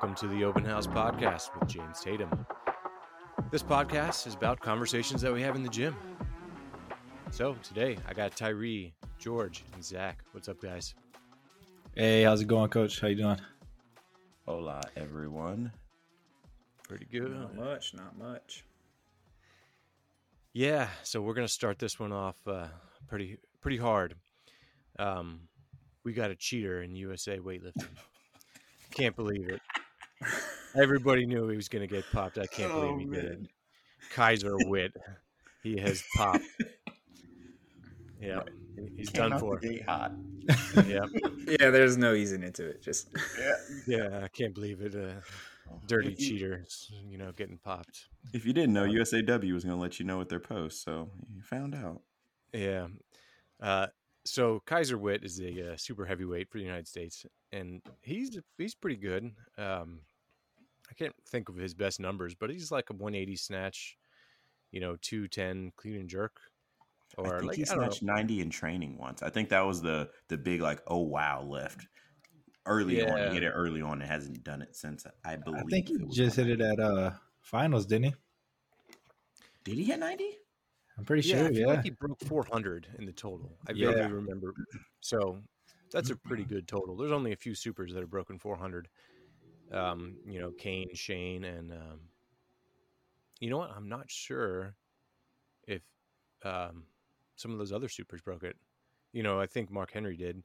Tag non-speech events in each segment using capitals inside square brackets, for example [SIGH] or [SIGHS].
welcome to the Open House Podcast with James Tatum. This podcast is about conversations that we have in the gym. So today I got Tyree, George, and Zach. What's up, guys? Hey, how's it going, Coach? How you doing? Hola, everyone. Pretty good. Not much, not much. Yeah, so we're gonna start this one off uh, pretty pretty hard. Um, we got a cheater in USA weightlifting. [LAUGHS] Can't believe it. Everybody knew he was gonna get popped. I can't Oh, believe he did it. Kaiser Witt, he [LAUGHS] has popped. Yeah, he's Came done for. the gate hot. Yeah, [LAUGHS] Yeah, there's no easing into it. Just Yeah. yeah, I can't believe it. Uh, dirty If you- cheaters, you know, getting popped. If you didn't know, USAW was going to let you know with their post, so you found out. Yeah. Uh, so Kaiser Witt is a uh, super heavyweight for the United States, and he's he's pretty good. Um, I can't think of his best numbers, but he's like a 180 snatch, you know, 210 clean and jerk, I or think like he I don't know. snatched 90 in training once. I think that was the the big like oh wow lift. Early on, he hit it early on and hasn't done it since. I believe. I think he it was just hit it at uh finals, didn't he? Did he hit 90? I'm pretty Yeah, I sure. feel Yeah. like he broke 400 in the total. I Yeah. vaguely remember. So that's a pretty good total. There's only a few supers that have broken 400. Um, you know, Kane, Shane, and um, you know what? I'm not sure if um, some of those other supers broke it. You know, I think Mark Henry did.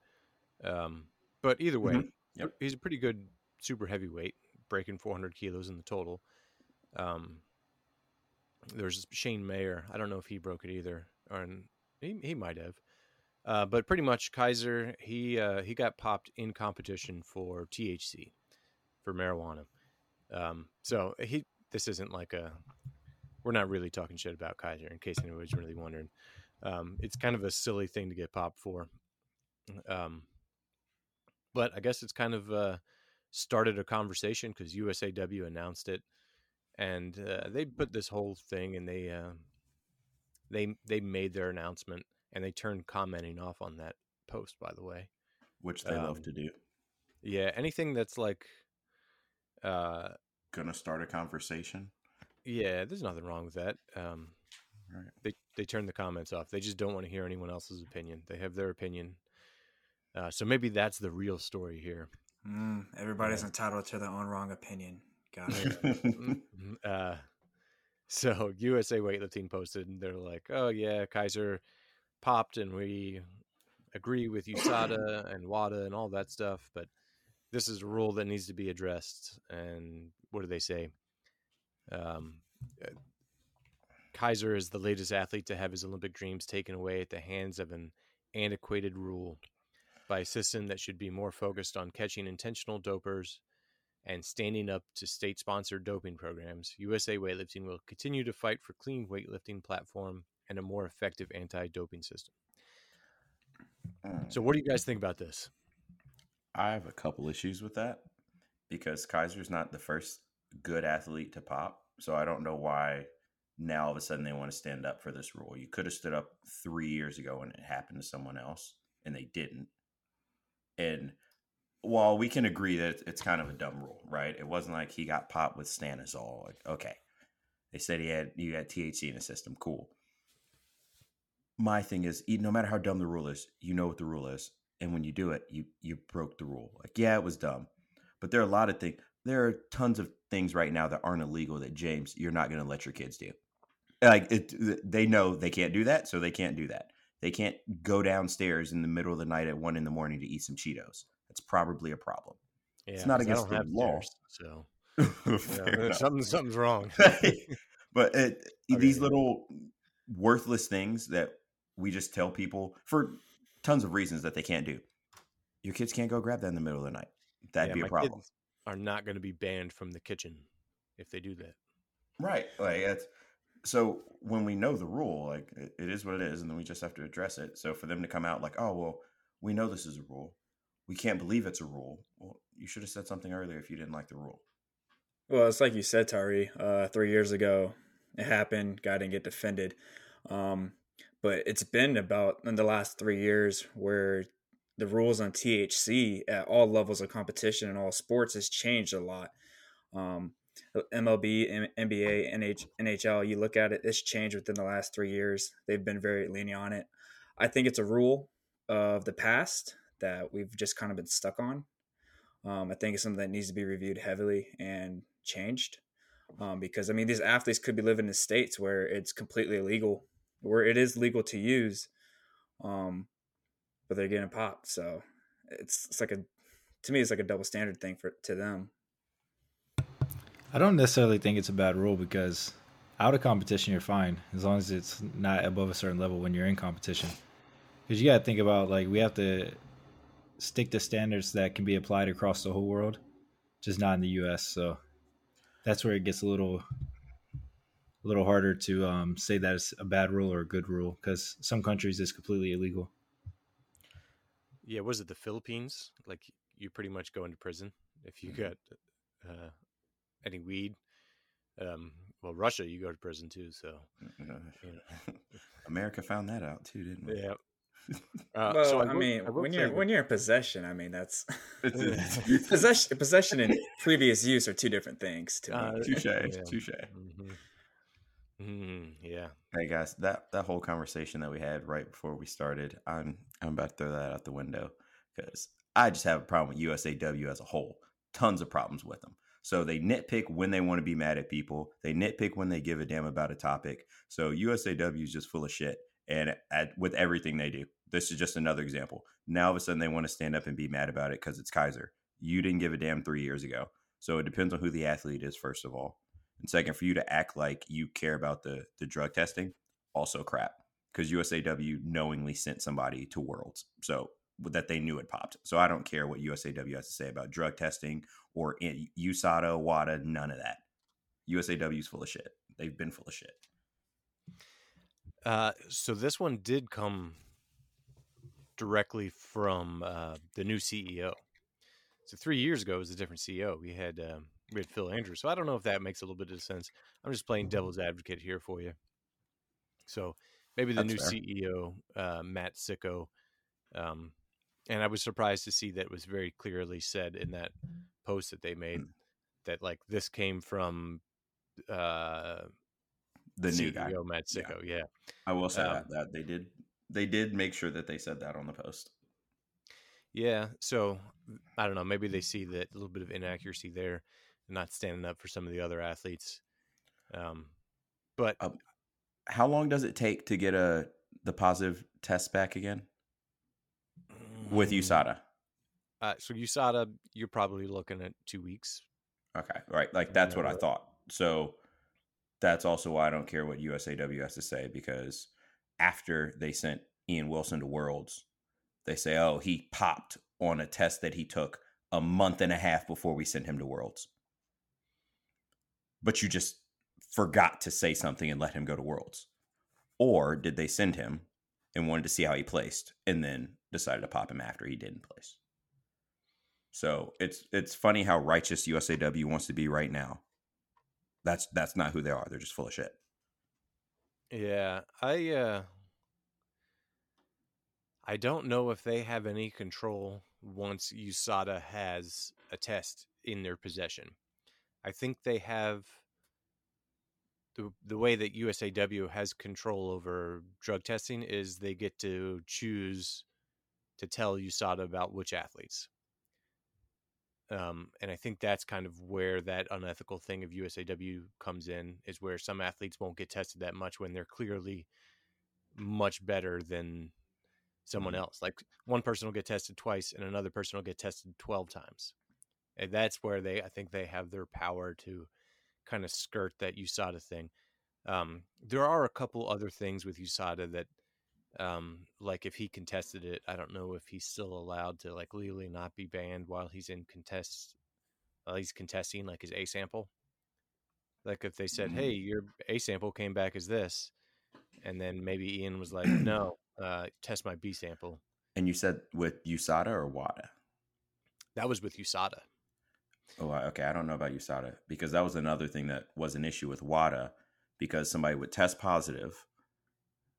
Um, but either way, Mhm. Yep. he's a pretty good super heavyweight, breaking 400 kilos in the total. Um, there's Shane Mayer. I don't know if he broke it either, or he he might have. Uh, but pretty much Kaiser he uh, he got popped in competition for THC for marijuana. Um, so he this isn't like a we're not really talking shit about Kaiser in case anybody's really wondering. Um, it's kind of a silly thing to get popped for. Um, but I guess it's kind of uh, started a conversation because USAW announced it, and uh, they put this whole thing and they uh, they they made their announcement and they turned commenting off on that post. By the way, Which they love Um, to do. yeah, anything that's like, uh, Gonna start a conversation. yeah, there's nothing wrong with that. Um, Right. they they turn the comments off. They just don't want to hear anyone else's opinion. They have their opinion. Uh, so maybe that's the real story here. Mm, everybody's Yeah. entitled to their own wrong opinion. Got it. [LAUGHS] Mhm. uh, so USA Weightlifting posted, and they're like, "Oh yeah, Kaiser popped, and we agree with [COUGHS] USADA and WADA and all that stuff, but this is a rule that needs to be addressed." And what do they say? Um, uh, Kaiser is the latest athlete to have his Olympic dreams taken away at the hands of an antiquated rule by a system that should be more focused on catching intentional dopers and standing up to state sponsored doping programs, USA Weightlifting will continue to fight for clean weightlifting platform and a more effective anti doping system. So what do you guys think about this? I have a couple issues with that because Kaiser's not the first good athlete to pop. So I don't know why now all of a sudden they want to stand up for this rule. You could have stood up three years ago when it happened to someone else and they didn't. And while we can agree that it's kind of a dumb rule, right? It wasn't like he got popped with Stanozol. Like, okay. They said he had you had THC in the system. Cool. My thing is, no matter how dumb the rule is, you know what the rule is and when you do it, you you broke the rule. Like, yeah, it was dumb, but there are a lot of things. There are tons of things right now that aren't illegal that James, you're not going to let your kids do. Like, it, they know they can't do that, so they can't do that. They can't go downstairs in the middle of the night at one in the morning to eat some Cheetos. That's probably a problem. Yeah, not 'cause I against the law. so [LAUGHS] yeah, [LAUGHS] something something's wrong. [LAUGHS] but it, Okay. these little worthless things that we just tell people for tons of reasons that they can't do. Your kids can't go grab that in the middle of the night. That'd Yeah, be a my problem. kids Are not going to be banned from the kitchen if they do that. Right. Like it's so when we know the rule, like it, it is what it is, and then we just have to address it. So for them to come out like, oh well, we know this is a rule. We can't believe it's a rule. Well, you should have said something earlier if you didn't like the rule. Well, it's like you said, Tyree. Uh, three years ago, it happened. Guy didn't get defended. Um, but it's been about in the last three years where the rules on THC at all levels of competition and all sports has changed a lot. Um, MLB, NBA, NH- NHL, you look at it, it's changed within the last three years. They've been very lenient on it. I think it's a rule of the past that we've just kind of been stuck on. Um, I think it's something that needs to be reviewed heavily and changed. Um, because I mean, these athletes could be living in states where it's completely illegal, where it is legal to use, um, but they're getting popped. So it's it's like a to me, it's like a double standard thing for to them. I don't necessarily think it's a bad rule because out of competition you're fine as long as it's not above a certain level when you're in competition. Because you got to think about like we have to stick to standards that can be applied across the whole world, just not in the U.S. So that's where it gets a little a little harder to um, say that it's a bad rule or a good rule because some countries it's completely illegal. Yeah, was it the Philippines? Like you pretty much go into prison if you got uh, any weed. Um, well, Russia, you go to prison too. So [LAUGHS] America found that out too, didn't we? yeah. [LAUGHS] Uh, well, so I, will- mean, will when you're that- when you're in possession, I mean that's [LAUGHS] possession. Possession and previous use are two different things to me. Uh, Touche, Yeah. touche. Mhm. Mhm, yeah. Hey guys, that that whole conversation that we had right before we started, I'm I'm about to throw that out the window because I just have a problem with USAW as a whole. Tons of problems with them. So they nitpick when they want to be mad at people. They nitpick when they give a damn about a topic. So USAW is just full of shit, and at, with everything they do, this is just another example. Now all of a sudden they want to stand up and be mad about it because it's Kaiser. You didn't give a damn three years ago. So it depends on who the athlete is, first of all. And second, for you to act like you care about the the drug testing, also crap. Because USAW knowingly sent somebody to Worlds, so that they knew it popped. So I don't care what USAW has to say about drug testing or USADA, WADA, none of that. USAW is full of shit. They've been full of shit. Uh, so this one did come directly from uh, the new CEO. So three years ago it was a different CEO. We had um, we had Phil Andrews. So I don't know if that makes a little bit of sense. I'm just playing devil's advocate here for you. So maybe the That's new fair. CEO uh, Matt Sicko, um, and I was surprised to see that was very clearly said in that post that they made Mm. that like this came from uh, The new CEO guy. Matt Yeah. Sicko. yeah. I will say Um, that, that they did they did make sure that they said that on the post. Yeah, so I don't know. Maybe they see that a little bit of inaccuracy there, not standing up for some of the other athletes. Um, but Uh, How long does it take to get a the positive test back again with mm, USADA? uh, so USADA, you're probably looking at two weeks. Okay, right. Like that's what I thought. So that's also why I don't care what USAW has to say because after they sent Ian Wilson to Worlds, they say, "Oh, he popped on a test that he took a month and a half before we sent him to Worlds." But you just forgot to say something and let him go to Worlds. Or did they send him and wanted to see how he placed and then decided to pop him after he didn't place? So it's it's funny how righteous USAW wants to be right now. That's that's not who they are. They're just full of shit. Yeah, I uh, I don't know if they have any control once USADA has a test in their possession. I think they have the the way that USAW has control over drug testing is they get to choose to tell USADA about which athletes. Um, and I think that's kind of where that unethical thing of USAW comes in, is where some athletes won't get tested that much when they're clearly much better than someone else. Like one person will get tested twice, and another person will get tested twelve times. And that's where they, I think, they have their power to kind of skirt that USADA thing. Um, there are a couple other things with USADA that, um, like if he contested it, I don't know if he's still allowed to like legally not be banned while he's in contest, while he's contesting like his A sample. Like if they said, Mhm. "Hey, your A sample came back as this," and then maybe Ian was like, [CLEARS THROAT] "No, uh, test my B sample." And you said with USADA or WADA? That was with USADA. Oh, okay. I don't know about USADA because that was another thing that was an issue with WADA because somebody would test positive.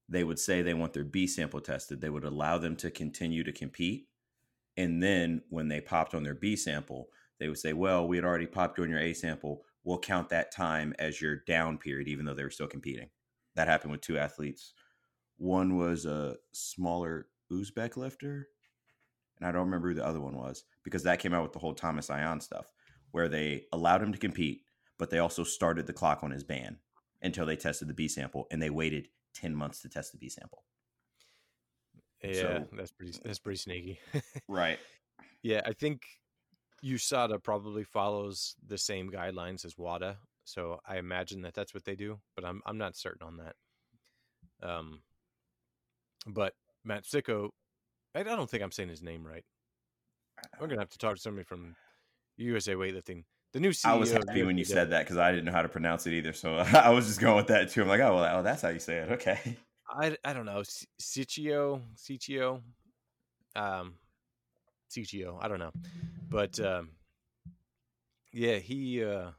They would say they want their B sample tested. They would allow them to continue to compete, And then when they popped on their B sample, they would say, "Well, we had already popped you on your A sample. We'll count that time as your down period, even though they were still competing." That happened with two athletes. One was a smaller Uzbek lifter, and I don't remember who the other one was because that came out with the whole Thomas Ion stuff, where they allowed him to compete, but they also started the clock on his ban until they tested the B sample, and they waited ten months to test the B sample. Yeah, So- that's pretty. That's pretty sneaky. [LAUGHS] Right. yeah, I think USADA probably follows the same guidelines as WADA, so I imagine that that's what they do. But I'm I'm not certain on that. Um, but Matt Sicko, I, don't think I'm saying his name right. We're gonna have to talk to somebody from USA Weightlifting. The new CEO. I was happy when you said that because I didn't know how to pronounce it either. So [LAUGHS] I was just going with that too. I'm like, oh, well, oh, that's how you say it. Okay. I, I don't know Siccio Siccio um Siccio I don't know but um yeah he uh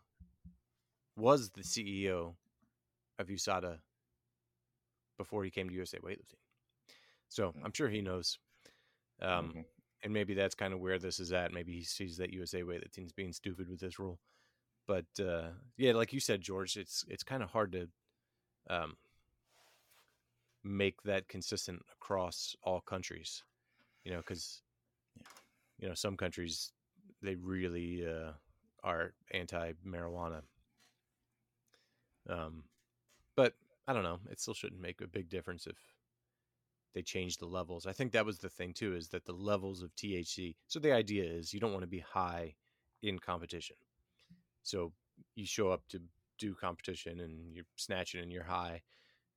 was the CEO of USADA before he came to USA Weightlifting so I'm sure he knows um Mhm. and maybe that's kind of where this is at maybe he sees that USA Weightlifting's being stupid with this rule. But uh yeah like you said George it's it's kind of hard to um make that consistent across all countries you know because you know some countries they really uh, are anti-marijuana. Um but i don't know it still shouldn't make a big difference if they change the levels i think that was the thing too is that the levels of thc so the idea is you don't want to be high in competition. So you show up to do competition and you're snatching and you're high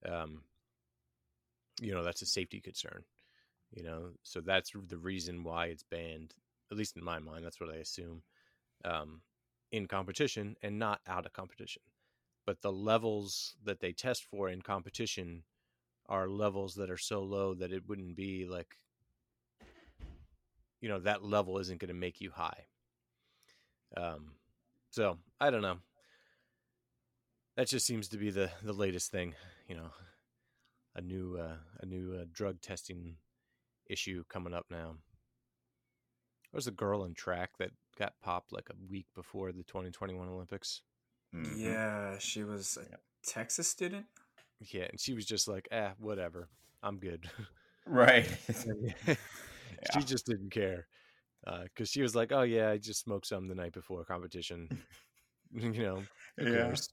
um, you know that's a safety concern you know? So that's the reason why it's banned at least in my mind that's what i assume um, in competition and not out of competition. But the levels that they test for in competition are levels that are so low that it wouldn't be like you know that level isn't going to make you high um so i don't know that just seems to be the the latest thing you know a new uh, a new uh, drug testing issue coming up now. There was a girl in track that got popped like a week before the 2021 Olympics. Mhm. Yeah, she was a Yep. Texas student. Yeah, and she was just like, "Ah, whatever, I'm good." Right. [LAUGHS] [LAUGHS] [LAUGHS] she just didn't care because she was like, "Oh yeah, I just smoked some the night before competition." you know, Yeah. cares?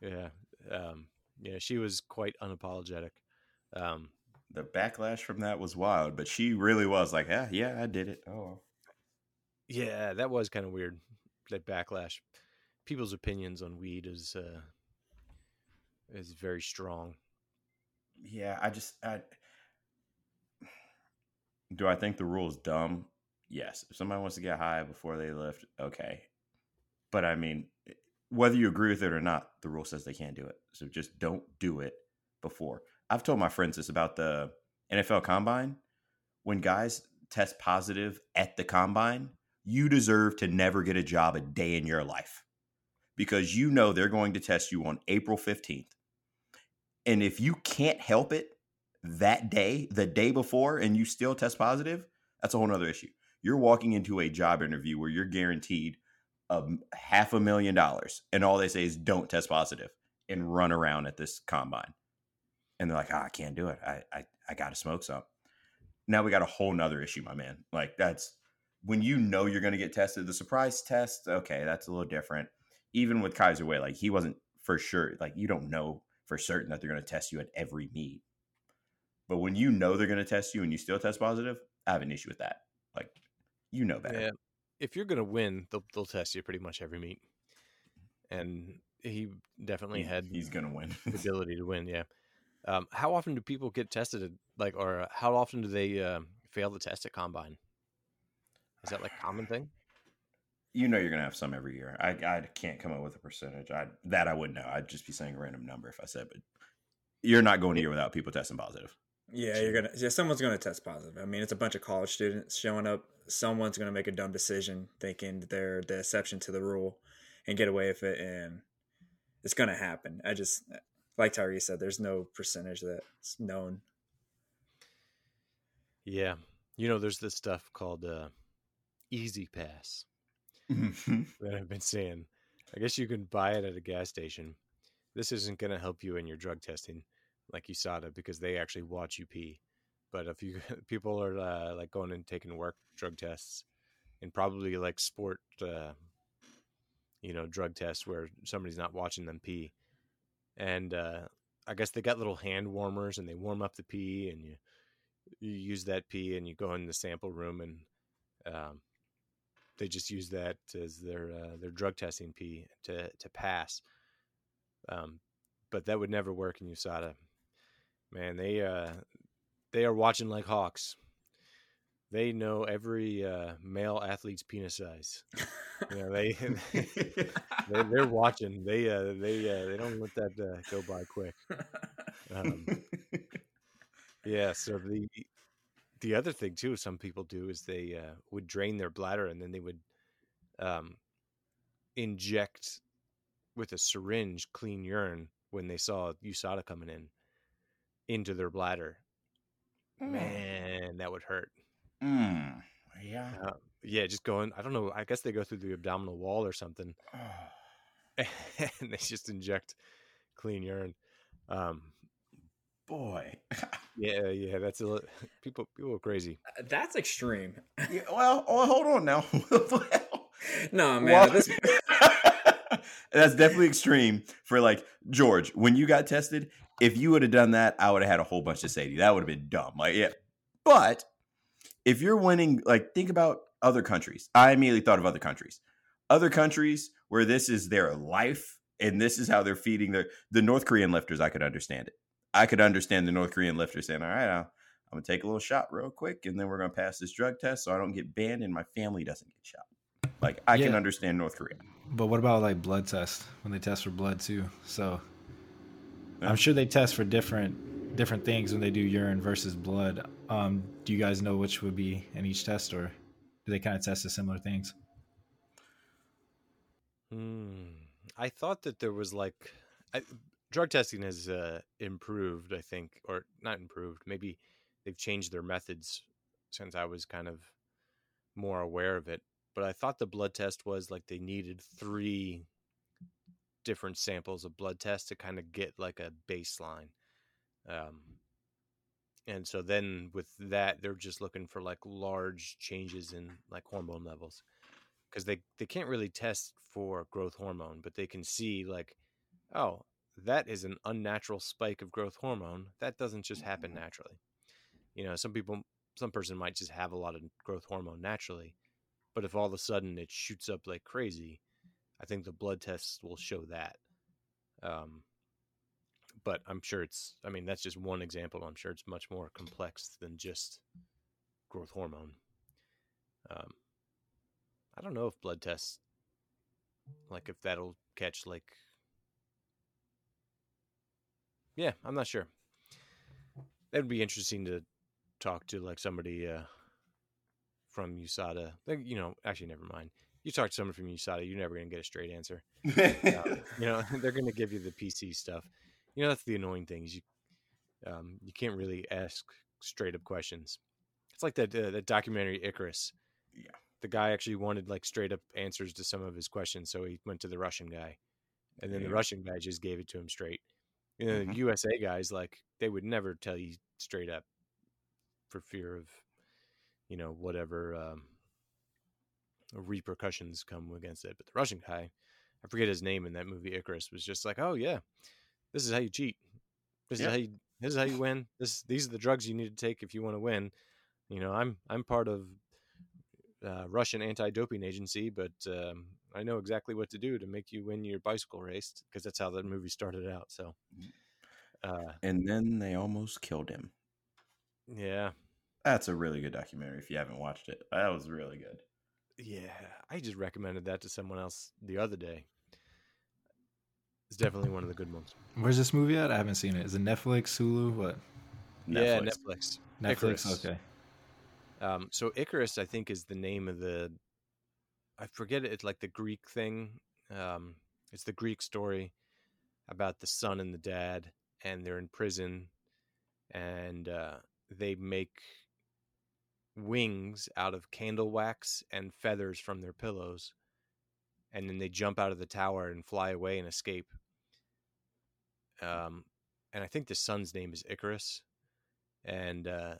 Yeah, um, yeah. She was quite unapologetic. Um, the backlash from that was wild, but she really was like, yeah, yeah, I did it. Oh, Yeah, that was kind of weird. That backlash. People's opinions on weed is uh is very strong. yeah. I just, I [SIGHS] do. I think the rule is dumb. Yes, if somebody wants to get high before they lift, okay. But I mean, eh, whether you agree with it or not, the rule says they can't do it. So just don't do it before. I've told my friends this about the NFL combine. When guys test positive at the combine, you deserve to never get a job a day in your life because you know they're going to test you on April 15th. And if you can't help it that day, the day before, and you still test positive, that's a whole nother issue. You're walking into a job interview where you're guaranteed a half a million dollars, and all they say is don't test positive and run around at this combine. And they're like, ah, I can't do it. I I, I got to smoke some. Now we got a whole nother issue, my man. Like that's when you know you're going to get tested. The surprise test, okay, that's a little different. Even with Kaiser Way, like he wasn't for sure. Like you don't know for certain that they're going to test you at every meet. But when you know they're going to test you and you still test positive, I have an issue with that. Like you know better. Yeah. If you're gonna win, they'll they'll test you pretty much every meet. And he definitely He- had he's going to win. the [LAUGHS] ability to win, yeah. Um, how often do people get tested like or how often do they uh, fail the test at combine? Is that like a common thing? You know you're going to have some every year. I I can't come up with a percentage. I that I wouldn't know. I'd just be saying a random number if I said, but you're not going a year without people testing positive. Yeah, you're gonna. Yeah, someone's gonna test positive. I mean, it's a bunch of college students showing up. Someone's gonna make a dumb decision, thinking they're the exception to the rule, and get away with it, and it's gonna happen. I just, like Tyree said, there's no percentage that's known. Yeah. You know, there's this stuff called uh, Easy Pass that I've been seeing. I guess you can buy it at a gas station. This isn't going to help you in your drug testing, like USADA, because they actually watch you pee. But if you [LAUGHS] people are uh, like going and taking work drug tests, and probably like sport, uh, you know, drug tests where somebody's not watching them pee, and uh, I guess they got little hand warmers and they warm up the pee, and you you use that pee and you go in the sample room and um, they just use that as their uh, their drug testing pee to to pass. Um, but that would never work in USADA. Man, they uh, they are watching like hawks. They know every uh, male athlete's penis size. You know, they, [LAUGHS] they they're watching. They uh, they uh, they don't let that uh, go by quick. Um, [LAUGHS] yeah. So the the other thing too, some people do is they uh, would drain their bladder and then they would um, inject with a syringe clean urine when they saw USADA coming in into their bladder. Man, that would hurt. Mm, yeah. Uh, yeah, just going. I don't know. I guess they go through the abdominal wall or something, [LAUGHS] and they just inject clean urine. Um, Boy. [LAUGHS] yeah, yeah, that's a li- [LAUGHS] people. People are crazy. Uh, That's extreme. Yeah, well, oh, hold on now. [LAUGHS] no, man. This, That's definitely extreme for like George. When you got tested, if you would have done that, I would have had a whole bunch to say to you. That would have been dumb. Like, yeah. But if you're winning, like, think about other countries. I immediately thought of other countries. Other countries where this is their life and this is how they're feeding their the North Korean lifters. I could understand it. I could understand the North Korean lifter saying, "All right, I'll, I'm gonna take a little shot real quick, and then we're gonna pass this drug test so I don't get banned and my family doesn't get shot." Like, I can understand North Korea. But what about like blood tests when they test for blood too? So Yeah. I'm sure they test for different different things when they do urine versus blood. Um, do you guys know which would be in each test, or do they kind of test the similar things? Hmm. I thought that there was like I, drug testing has uh, improved. I think, or not improved. Maybe they've changed their methods since I was kind of more aware of it. But I thought the blood test was like they needed three different samples of blood tests to kind of get like a baseline. Um, and so then with that, they're just looking for like large changes in like hormone levels because they they can't really test for growth hormone, but they can see like, oh, that is an unnatural spike of growth hormone. That doesn't just happen naturally. You know, some people, some person might just have a lot of growth hormone naturally, but if all of a sudden it shoots up like crazy, I think the blood tests will show that. Um, but I'm sure it's. I mean, that's just one example. I'm sure it's much more complex than just growth hormone. Um, I don't know if blood tests, like if that'll catch like. Yeah, I'm not sure. That would be interesting to talk to like somebody uh, from USADA. Like, you know, actually, never mind. You talk to someone from USADA, you're never going to get a straight answer. Uh, [LAUGHS] you know, [LAUGHS] they're going to give you the PC stuff. You know, that's the annoying thing is you um, you can't really ask straight up questions. It's like that uh, that documentary Icarus. Yeah. The guy actually wanted like straight up answers to some of his questions, so he went to the Russian guy, and then the Russian guy just gave it to him straight. You know, Mhm. USA guys like they would never tell you straight up for fear of, you know, whatever um, repercussions come against it. But the Russian guy, I forget his name in that movie Icarus, was just like, "Oh yeah, this is how you cheat. This Yeah. is how you this is how you win. This these are the drugs you need to take if you want to win. You know, I'm I'm part of uh, Russian anti-doping agency, but um, I know exactly what to do to make you win your bicycle race because that's how that movie started out. So, uh, and then they almost killed him. yeah, That's a really good documentary if you haven't watched it. That was really good. yeah, I just recommended that to someone else the other day. It's definitely one of the good ones. Where's this movie at? I haven't seen it. Is it Netflix, Hulu, what? Yeah, Netflix. Netflix. Netflix. Icarus. Okay. Um, so Icarus, I think, is the name of the. I forget it. It's like the Greek thing. Um, it's the Greek story about the son and the dad, and they're in prison, and uh, they make wings out of candle wax and feathers from their pillows, and then they jump out of the tower and fly away and escape. Um, and I think the son's name is Icarus, and uh,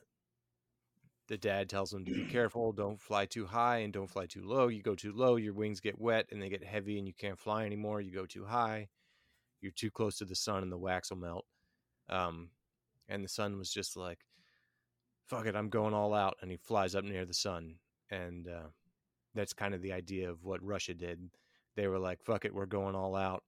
the dad tells him to be careful, don't fly too high and don't fly too low. You go too low, your wings get wet and they get heavy, and you can't fly anymore. You go too high, you're too close to the sun, and the wax will melt. Um, and the sun was just like, "Fuck it, I'm going all out," and he flies up near the sun, and uh, that's kind of the idea of what Russia did. They were like, "Fuck it, we're going all out.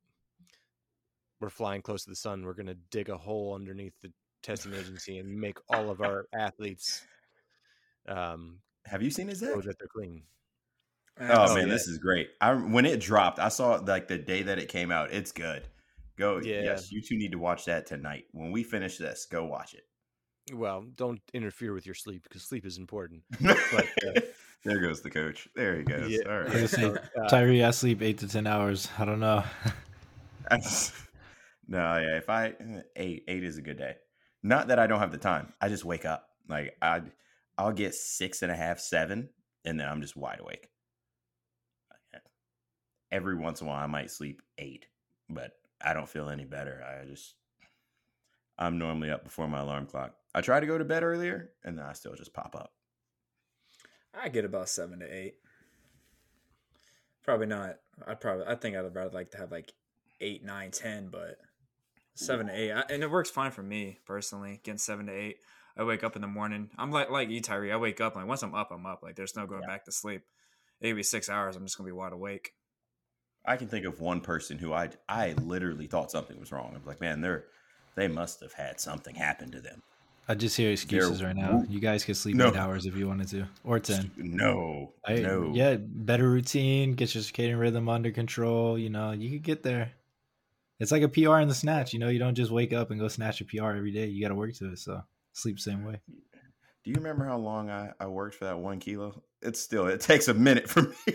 We're flying close to the sun. We're gonna dig a hole underneath the [LAUGHS] testing agency and make all of our athletes um, Have you seen his show deck? that they're clean." Oh, man, yeah. this is great. I when it dropped, I saw it like the day that it came out. It's good. Go. Yeah. Yes, you two need to watch that tonight. When we finish this, go watch it. Well, don't interfere with your sleep because sleep is important. [LAUGHS] there goes the coach. There he goes. Yeah. All I right. was gonna say, Uh, Tyree, I sleep eight to ten hours. I don't know. That's- [LAUGHS] no, yeah. If I eight eight is a good day. Not that I don't have the time. I just wake up. Like I, I'll get six and a half, seven, and then I'm just wide awake. Every once in a while, I might sleep eight, but I don't feel any better. I just, I'm normally up before my alarm clock. I try to go to bed earlier, and then I still just pop up. I get about seven to eight. Probably not. I probably. I think I'd rather like to have like eight, nine, ten, but seven to eight, I, and it works fine for me personally. Getting seven to eight, I wake up in the morning. I'm like like you, Tyree. I wake up like once I'm up, I'm up. Like there's no going back to sleep. It could be six hours. I'm just gonna be wide awake. I can think of one person who I, I literally thought something was wrong. I'm like, man, they're, they must have had something happen to them. I just hear excuses right now. You guys could sleep No. eight hours if you wanted to, or ten. No, I, no. Yeah, better routine, get your circadian rhythm under control. You know, you could get there. It's like a PR in the snatch. You know, you don't just wake up and go snatch a PR every day. You got to work to it. So sleep same way. Do you remember how long I, I worked for that one kilo? It's still, it takes a minute for me.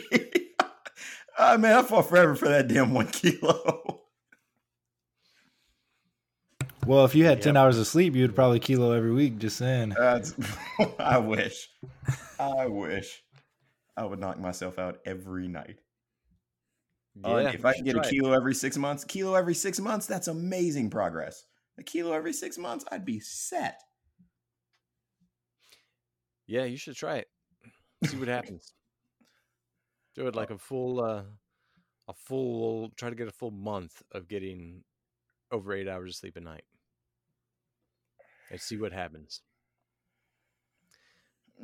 oh, [LAUGHS] man, I fought forever for that damn one kilo. [LAUGHS] Well, if you had ten hours of sleep, you'd probably kilo every week. Just saying. That's, [LAUGHS] I wish. I wish. I would knock myself out every night. Uh, if I you can get a try it. kilo every six months, kilo every six months, that's amazing progress. A kilo every six months, I'd be set. Yeah, you should try it. See what [LAUGHS] happens. Do it like a full, uh, a full. Try to get a full month of getting over eight hours of sleep a night, and see what happens.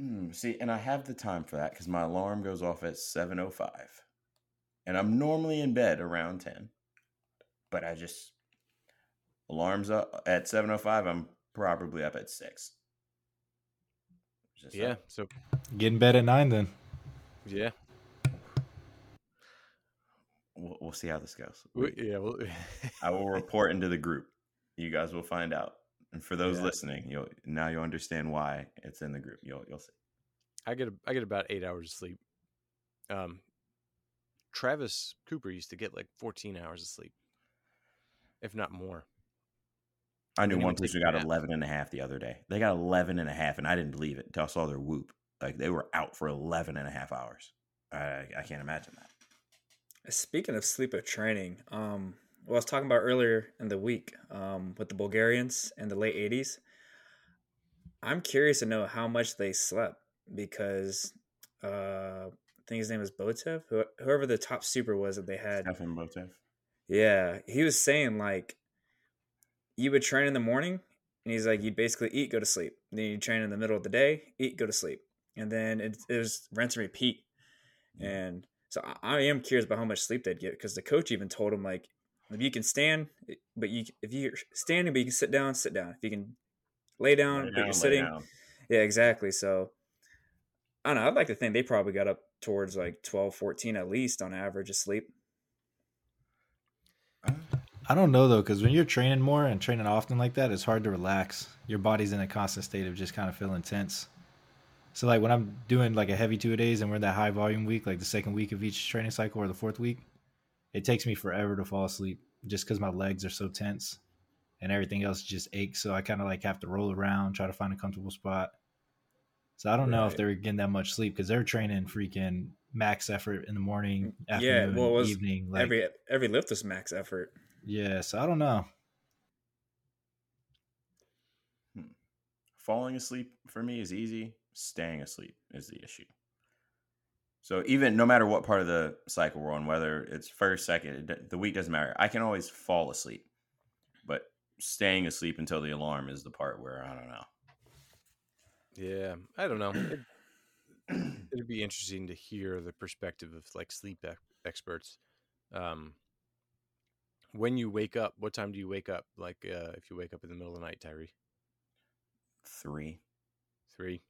Mm, see, and I have the time for that because my alarm goes off at seven oh five, and I'm normally in bed around ten. But I just alarms up at seven oh five. I'm probably up at six. Just Yeah. up. So Get in bed at nine then. yeah, We'll, we'll see how this goes. we, yeah. Well, [LAUGHS] I will report into the group. You guys will find out. And for those Yeah. listening, you'll now you'll understand why it's in the group. You'll you'll see. I get a, I get about eight hours of sleep. Um, Travis Cooper used to get like 14 hours of sleep, if not more. I knew one person got nap. 11 and a half the other day. They got 11 and a half, and I didn't believe it until I saw their whoop. Like they were out for 11 and a half hours. I, I can't imagine that. Speaking of sleep training, um, what I was talking about earlier in the week um, with the Bulgarians in the late 80s, I'm curious to know how much they slept because uh, I think his name is Botev, whoever the top super was that they had. Stefan Botev. Yeah, he was saying like you would train in the morning, and he's like you basically eat, go to sleep. Then you train in the middle of the day, eat, go to sleep, and then it, it was rinse and repeat. And so I, I am curious about how much sleep they'd get because the coach even told him like if you can stand, eh, but you if you're standing but you can sit down, sit down. If you can lay down, Lay but you're sitting, down. yeah, exactly. So I don't know. I'd like to think they probably got up towards like 12, 14 at least on average of sleep. I don't know though, because when you're training more and training often like that, it's hard to relax. Your body's in a constant state of just kind of feeling tense. So like when I'm doing like a heavy two days and we're in that high volume week, like the second week of each training cycle or the fourth week, it takes me forever to fall asleep just because my legs are so tense and everything else just aches. So I kind of like have to roll around, try to find a comfortable spot. So I don't know if they're getting that much sleep because they're training freaking max effort in the morning, Yeah, afternoon, well, it was evening. Like, every every lift was max effort. Yeah, so I don't know. Falling asleep for me is easy. Staying asleep is the issue. So even no matter what part of the cycle we're on, whether it's first, second, the week doesn't matter. I can always fall asleep, but staying asleep until the alarm is the part where I don't know. Yeah, I don't know. It, [CLEARS THROAT] it'd be interesting to hear the perspective of like sleep ec- experts. Um, when you wake up, what time do you wake up? Like, uh, if you wake up in the middle of the night, Tyree, Three. three.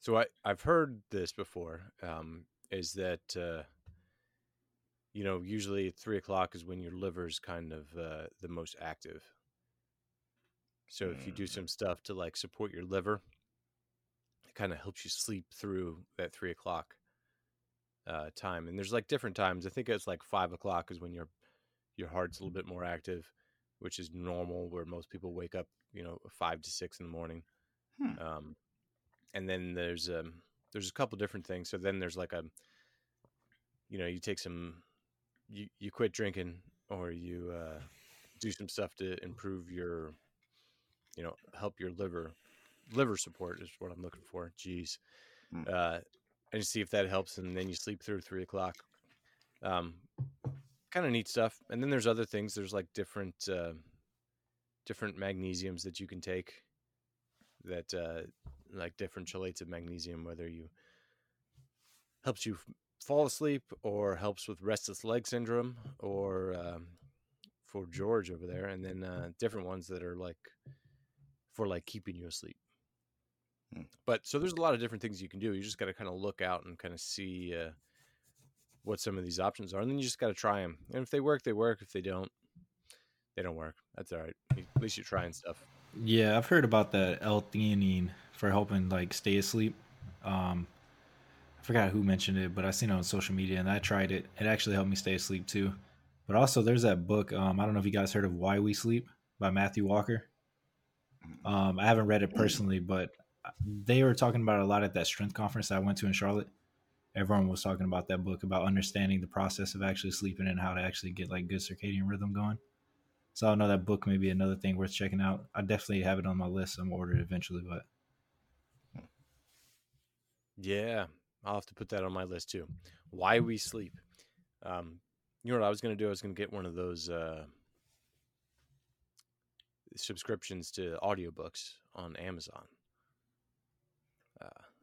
So I I've heard this before. Um, is that uh, you know usually three o'clock is when your liver's kind of uh, the most active. So if you do Mm. some stuff to like support your liver, it kind of helps you sleep through that three o'clock uh, time. And there's like different times. I think it's like five o'clock is when your your heart's a little bit more active, which is normal. Where most people wake up, you know, five to six in the morning. Hmm. Um, and then there's um there's a couple different things. So then there's like a, you know, you take some, you you quit drinking or you uh, do some stuff to improve your, you know, help your liver. Liver support is what I'm looking for. Jeez, Hmm. uh, and see if that helps, and then you sleep through three o'clock. Um, kind of neat stuff. And then there's other things. There's like different uh, different magnesiums that you can take. That uh, like different chelates of magnesium, whether you helps you fall asleep or helps with restless leg syndrome or um, for George over there, and then uh, different ones that are like for like keeping you asleep. Hmm. But so there's a lot of different things you can do. You just got to kind of look out and kind of see uh, what some of these options are, and then you just got to try them. And if they work, they work. If they don't, they don't work. That's all right. At least you're trying stuff. Yeah, I've heard about the L-theanine for helping like stay asleep. Um, I forgot who mentioned it, but I seen it on social media and I tried it. It actually helped me stay asleep too. But also, there's that book. Um, I don't know if you guys heard of Why We Sleep by Matthew Walker. Um, I haven't read it personally, but they were talking about it a lot at that strength conference I went to in Charlotte. Everyone was talking about that book about understanding the process of actually sleeping and how to actually get like good circadian rhythm going. So I know that book may be another thing worth checking out. I definitely have it on my list. I'm ordered eventually, but Yeah, I'll have to put that on my list too. Why we sleep. Um, you know what I was going to do? I was going to get one of those uh, subscriptions to audiobooks on Amazon.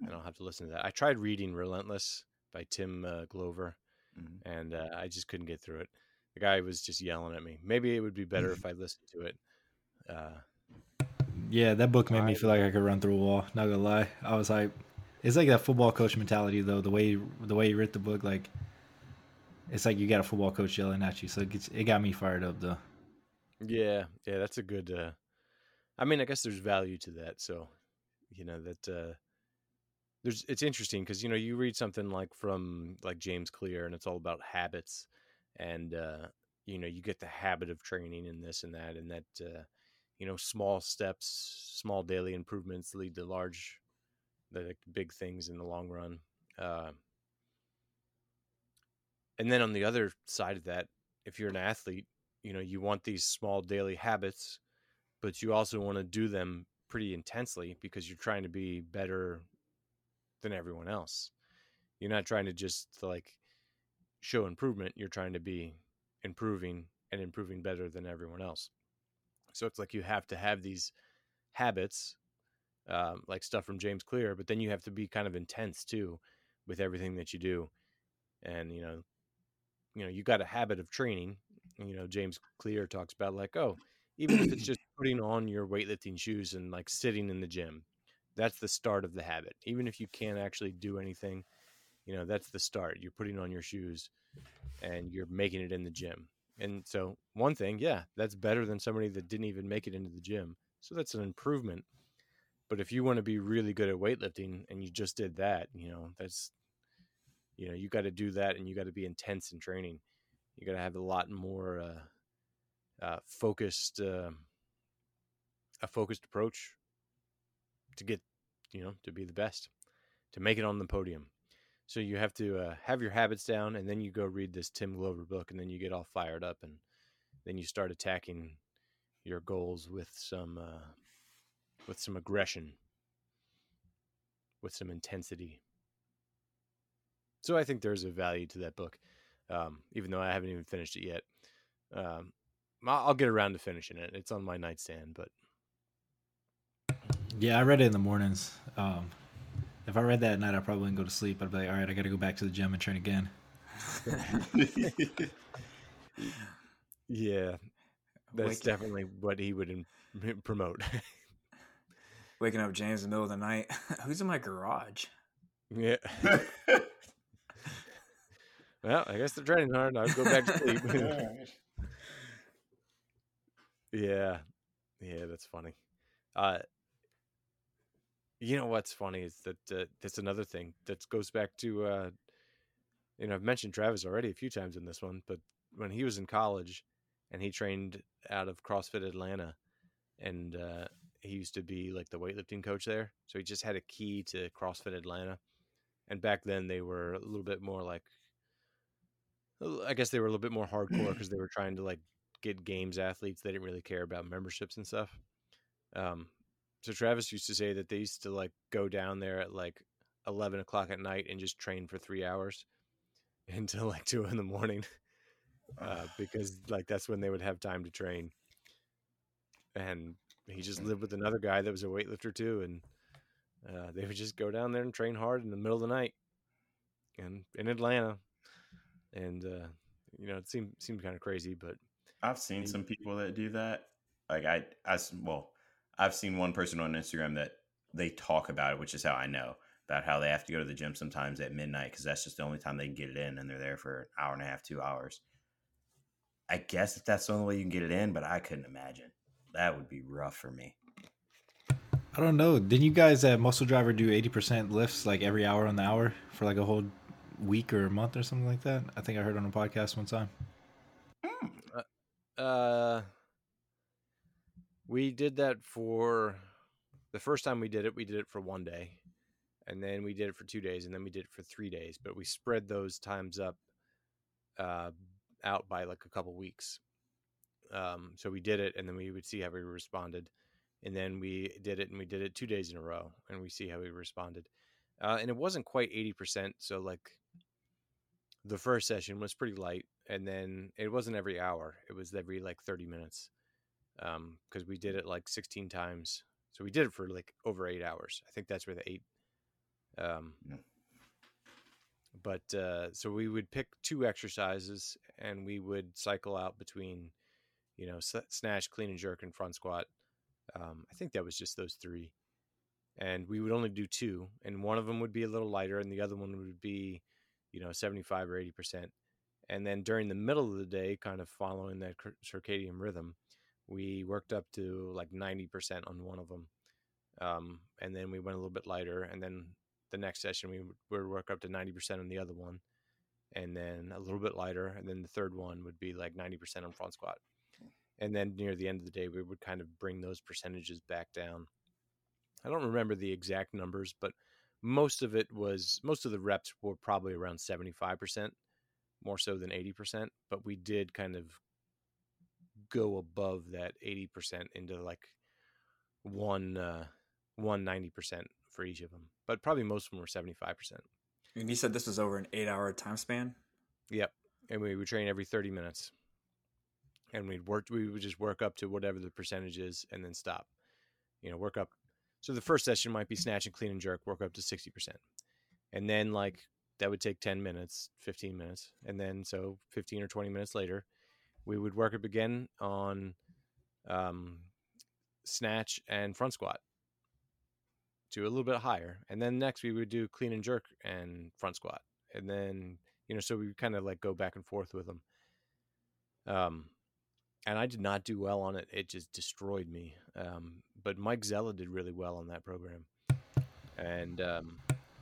And I'll have to listen to that. I tried reading Relentless by Tim uh, Grover, Mhm. and uh, I just couldn't get through it. The guy was just yelling at me. Maybe it would be better if I listened to it. Uh, yeah, that book made me feel like I could run through a wall. Not gonna lie, I was like, it's like that football coach mentality though. The way the way you read the book, like it's like you got a football coach yelling at you. So it, gets, it got me fired up though. Yeah, yeah, that's a good. Uh, I mean, I guess there's value to that. So, you know that uh, there's. It's interesting because you know you read something like from like James Clear, and it's all about habits, and uh, you know you get the habit of training and this and that, and that uh, you know small steps, small daily improvements lead to large, the big things in the long run. Uh, and then on the other side of that, if you're an athlete you know you want these small daily habits but you also want to do them pretty intensely because you're trying to be better than everyone else. You're not trying to just like show improvement you're trying to be improving and improving better than everyone else. So it's like you have to have these habits um, like stuff from james clear but then you have to be kind of intense too with everything that you do. And you know you know you got a habit of training you know james clear talks about like oh even if it's [CLEARS THROAT] just putting on your weightlifting shoes and like sitting in the gym that's the start of the habit even if you can't actually do anything you know that's the start you're putting on your shoes and you're making it in the gym. And so one thing yeah that's better than somebody that didn't even make it into the gym so that's an improvement. But if you want to be really good at weightlifting and you just did that you know that's you know you got to do that and you got to be intense in training. You got to have a lot more uh, uh, focused uh, a focused approach to get you know to be the best to make it on the podium. So you have to uh, have your habits down, and then you go read this Tim Grover book, and then you get all fired up, and then you start attacking your goals with some uh, with some aggression, with some intensity. So I think there's a value to that book, um, even though I haven't even finished it yet. Um, I'll I'll get around to finishing it. It's on my nightstand, but Yeah, I read it in the mornings. Um, if I read that at night, I probably wouldn't go to sleep. I'd be like, all right, I got to go back to the gym and train again. [LAUGHS] yeah, that's Wake- definitely what he would in- promote. [LAUGHS] Waking up James in the middle of the night. [LAUGHS] Who's in my garage? yeah. Well, I guess they're training hard. I'll go back to sleep. yeah, yeah, that's funny. Uh, you know what's funny is that uh, that's another thing that goes back to uh, you know I've mentioned Travis already a few times in this one, but when he was in college and he trained out of CrossFit Atlanta, and uh, he used to be like the weightlifting coach there, so he just had a key to CrossFit Atlanta. And back then they were a little bit more like, I guess they were a little bit more hardcore [CLEARS THROAT] because they were trying to like get games athletes. They didn't really care about memberships and stuff. Um, so Travis used to say that they used to like go down there at like eleven o'clock at night and just train for three hours [LAUGHS] until like two in the morning, uh, [SIGHS] because like that's when they would have time to train. And he just lived with another guy that was a weightlifter too, and uh, they would just go down there and train hard in the middle of the night, and in Atlanta, and uh, you know it seemed seemed kind of crazy, but I've seen some people that do that. Like I, I well, I've seen one person on Instagram that they talk about it, which is how I know about how they have to go to the gym sometimes at midnight because that's just the only time they can get it in, and they're there for an hour and a half, two hours. I guess if that's the only way you can get it in, but I couldn't imagine that would be rough for me. I don't know. Didn't you guys at Muscle Driver do 80% lifts like every hour on the hour for like a whole week or a month or something like that? I think I heard on a podcast one time. Uh, we did that for the first time we did it. We did it for one day, and then we did it for two days, and then we did it for three days. But we spread those times up, uh, out by like a couple weeks. Um, so we did it, and then we would see how we responded, and then we did it, and we did it two days in a row, and we see how we responded. Uh, and it wasn't quite eighty percent. So like, the first session was pretty light, and then it wasn't every hour; it was every like thirty minutes, because we did it like sixteen times. So we did it for like over eight hours. I think that's where the eight. Um, Yeah. but uh, so we would pick two exercises, and we would cycle out between, you know, snatch, clean and jerk, and front squat. Um, I think that was just those three, and we would only do two, and one of them would be a little lighter, and the other one would be, you know, seventy-five or eighty percent. And then during the middle of the day, kind of following that circadian rhythm, we worked up to like 90% on one of them. Um, and then we went a little bit lighter. And then the next session, we would work up to 90% on the other one. And then a little bit lighter. And then the third one would be like 90% on front squat. And then near the end of the day, we would kind of bring those percentages back down. I don't remember the exact numbers, but most of it was, most of the reps were probably around 75% more so than 80%, but we did kind of go above that 80% into like one uh one 90% for each of them. But probably most of them were 75%. And you said this was over an eight-hour time span. Yep. And we would train every 30 minutes. And we'd work we would just work up to whatever the percentage is and then stop. You know, work up. So the first session might be snatch and clean and jerk, work up to 60%. And then like that would take 10 minutes, 15 minutes. And then so 15 or 20 minutes later, we would work up again on um, snatch and front squat to a little bit higher. And then next we would do clean and jerk and front squat. And then, you know, so we kind of like go back and forth with them. Um, and I did not do well on it. It just destroyed me. Um, but Mike Zella did really well on that program. And um,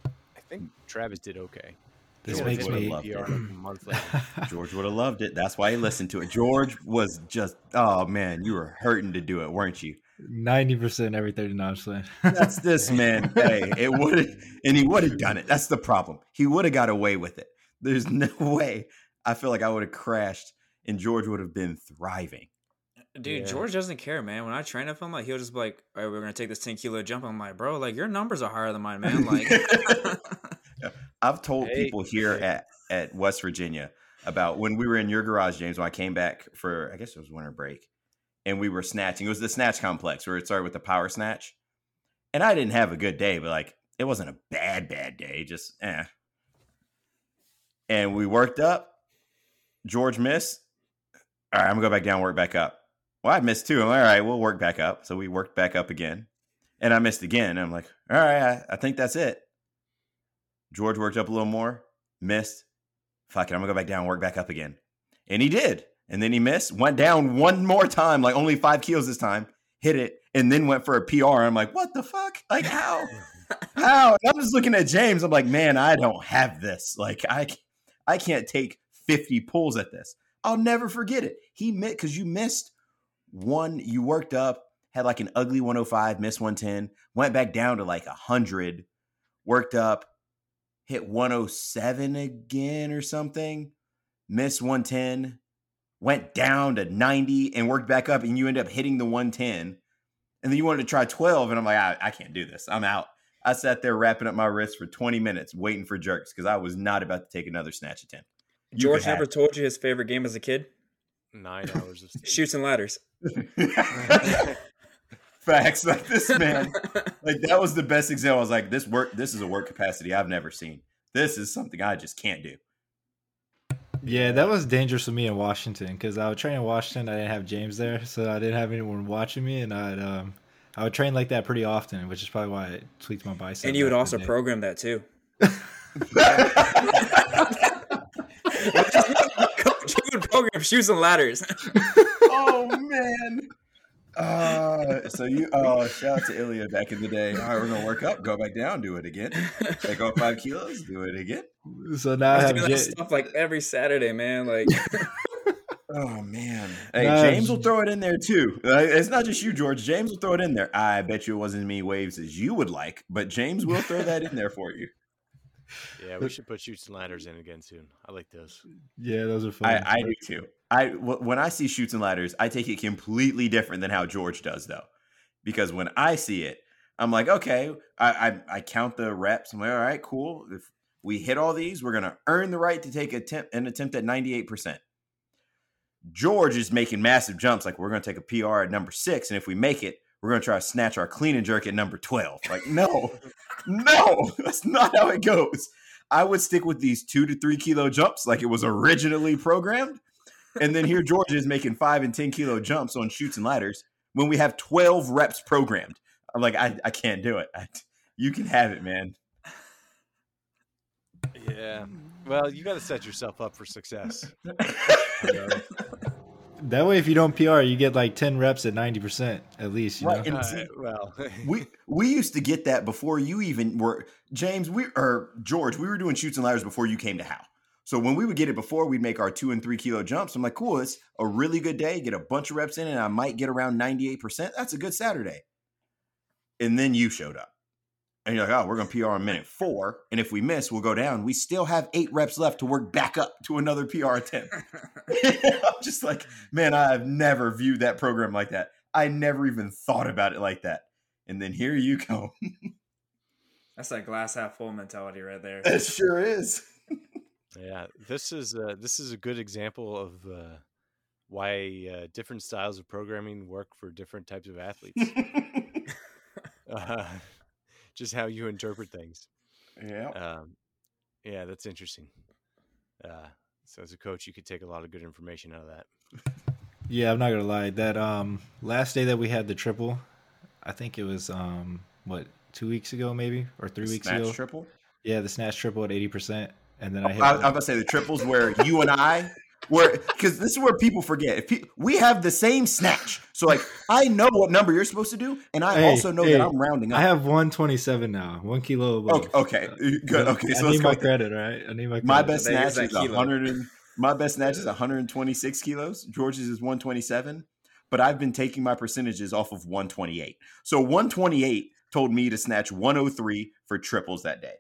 I think Travis did okay. This George makes would've me. loved PR it. [CLEARS THROAT] like a month later. [LAUGHS] George would have loved it. That's why he listened to it. George was just, oh man, you were hurting to do it, weren't you? Ninety percent every thirty nine slant. [LAUGHS] That's this man. hey, it would have, and he would have done it. That's the problem. He would have got away with it. There's no [LAUGHS] way. I feel like I would have crashed, and George would have been thriving. Dude, Yeah. George doesn't care, man. When I train with him, like he'll just be like, "All right, we're gonna take this ten kilo jump." I'm like, "Bro, like your numbers are higher than mine, man." Like, I've told Hey, people here hey. [LAUGHS] at at West Virginia about when we were in your garage, James. When I came back for, I guess it was winter break, and we were snatching. It was the snatch complex where it started with the power snatch, and I didn't have a good day, but like it wasn't a bad bad day, just eh. And we worked up. George missed. All right, I'm gonna go back down, work back up. Well, I missed too. I'm like, all right, we'll work back up. So we worked back up again, and I missed again. I'm like, all right, I, I think that's it. George worked up a little more, missed. Fuck it, I'm gonna go back down, work back up again. And he did. And then he missed, went down one more time, like only five kilos this time, hit it, and then went for a PR. I'm like, what the fuck? Like, how? [LAUGHS] how? And I'm just looking at James. I'm like, man, I don't have this. Like, I, I can't take 50 pulls at this. I'll never forget it. He missed because you missed one, you worked up, had like an ugly 105, missed 110, went back down to like 100, worked up, hit 107 again or something, missed 110, went down to 90 and worked back up, and you end up hitting the 110. And then you wanted to try 12, and I'm like, I, I can't do this. I'm out. I sat there wrapping up my wrist for 20 minutes waiting for jerks because I was not about to take another snatch attempt. You George could have never told you his favorite game as a kid? Nine hours of sleep. [LAUGHS] Chutes and ladders. [LAUGHS] [LAUGHS] Facts like this [LAUGHS] man. Like that was the best example. I was like, this work. This is a work capacity I've never seen. This is something I just can't do. Yeah, that was dangerous for me in Washington because I would train in Washington. I didn't have James there, so I didn't have anyone watching me, and I'd um, I would train like that pretty often, which is probably why it tweaked my bicep. And you would also program that too. [LAUGHS] [LAUGHS] Coach, he would program chutes and ladders. oh man. Uh, so you oh shout out to Ilya back in the day. All right, we're gonna work up, go back down, do it again. Take off five kilos, do it again. So now I I have was doing that Ja- stuff like every Saturday, man. Like [LAUGHS] Oh man. Hey, Nah, James will throw it in there too. Uh, It's not just you, George. James will throw it in there. I bet you it wasn't as many waves as you would like, but James will throw that in there for you. Yeah, we should put chutes and ladders in again soon. I like those. yeah, those are fun. I, I do too. I w- when I see chutes and ladders, I take it completely different than how George does, though, because when I see it, I'm like, okay, I I, I count the reps. I'm like, all right, cool. If we hit all these, we're gonna earn the right to take attempt an attempt at 98 percent. George is making massive jumps. Like we're gonna take a PR at number six, and if we make it, we're gonna try to snatch our clean and jerk at number 12. Like no, [LAUGHS] no, that's not how it goes. I would stick with these two to three kilo jumps like it was originally programmed. And then here George is making five and 10 kilo jumps on chutes and ladders when we have 12 reps programmed. I'm like, I, I can't do it. I, you can have it, man. Yeah. Well, you got to set yourself up for success. [LAUGHS] that way, if you don't PR, you get like ten reps at ninety percent at least. You Right, know? see- well, [LAUGHS] we we used to get that before you even were James. We or George. We were doing chutes and ladders before you came to How. So when we would get it before, we'd make our two and three kilo jumps. I'm like, cool. It's a really good day. Get a bunch of reps in, and I might get around 98. percent That's a good Saturday. And then you showed up, and you're like, oh, we're gonna PR on minute four, and if we miss, we'll go down. We still have eight reps left to work back up to another PR attempt. [LAUGHS] I'm just like, man, I have never viewed that program like that. I never even thought about it like that. And then here you go. [LAUGHS] that's that glass half full mentality right there. It sure is. [LAUGHS] yeah, this is uh, this is a good example of uh, why uh, different styles of programming work for different types of athletes. [LAUGHS] [LAUGHS] uh, just how you interpret things. yeah. Um, yeah, that's interesting. Uh, so as a coach, you could take a lot of good information out of that. Yeah, I'm not gonna lie. That um last day that we had the triple, I think it was um what two weeks ago maybe or three weeks Snatch ago. triple. Yeah, the snatch triple at eighty percent, and then I I, hit. I about to say the triples where you and I were because this is where people forget. If pe- we have the same snatch, so like I know what number you're supposed to do, and I Hey, also know hey, that I'm rounding up. I have one twenty seven now, one kilo above. Okay, okay, uh, good. Okay, I so let's need my credit, right? I need my credit. My best is snatch is kilo. 100 and my best snatch is 126 kilos. George's is 127. but I've been taking my percentages off of 128. So 128 told me to snatch 103 for triples that day.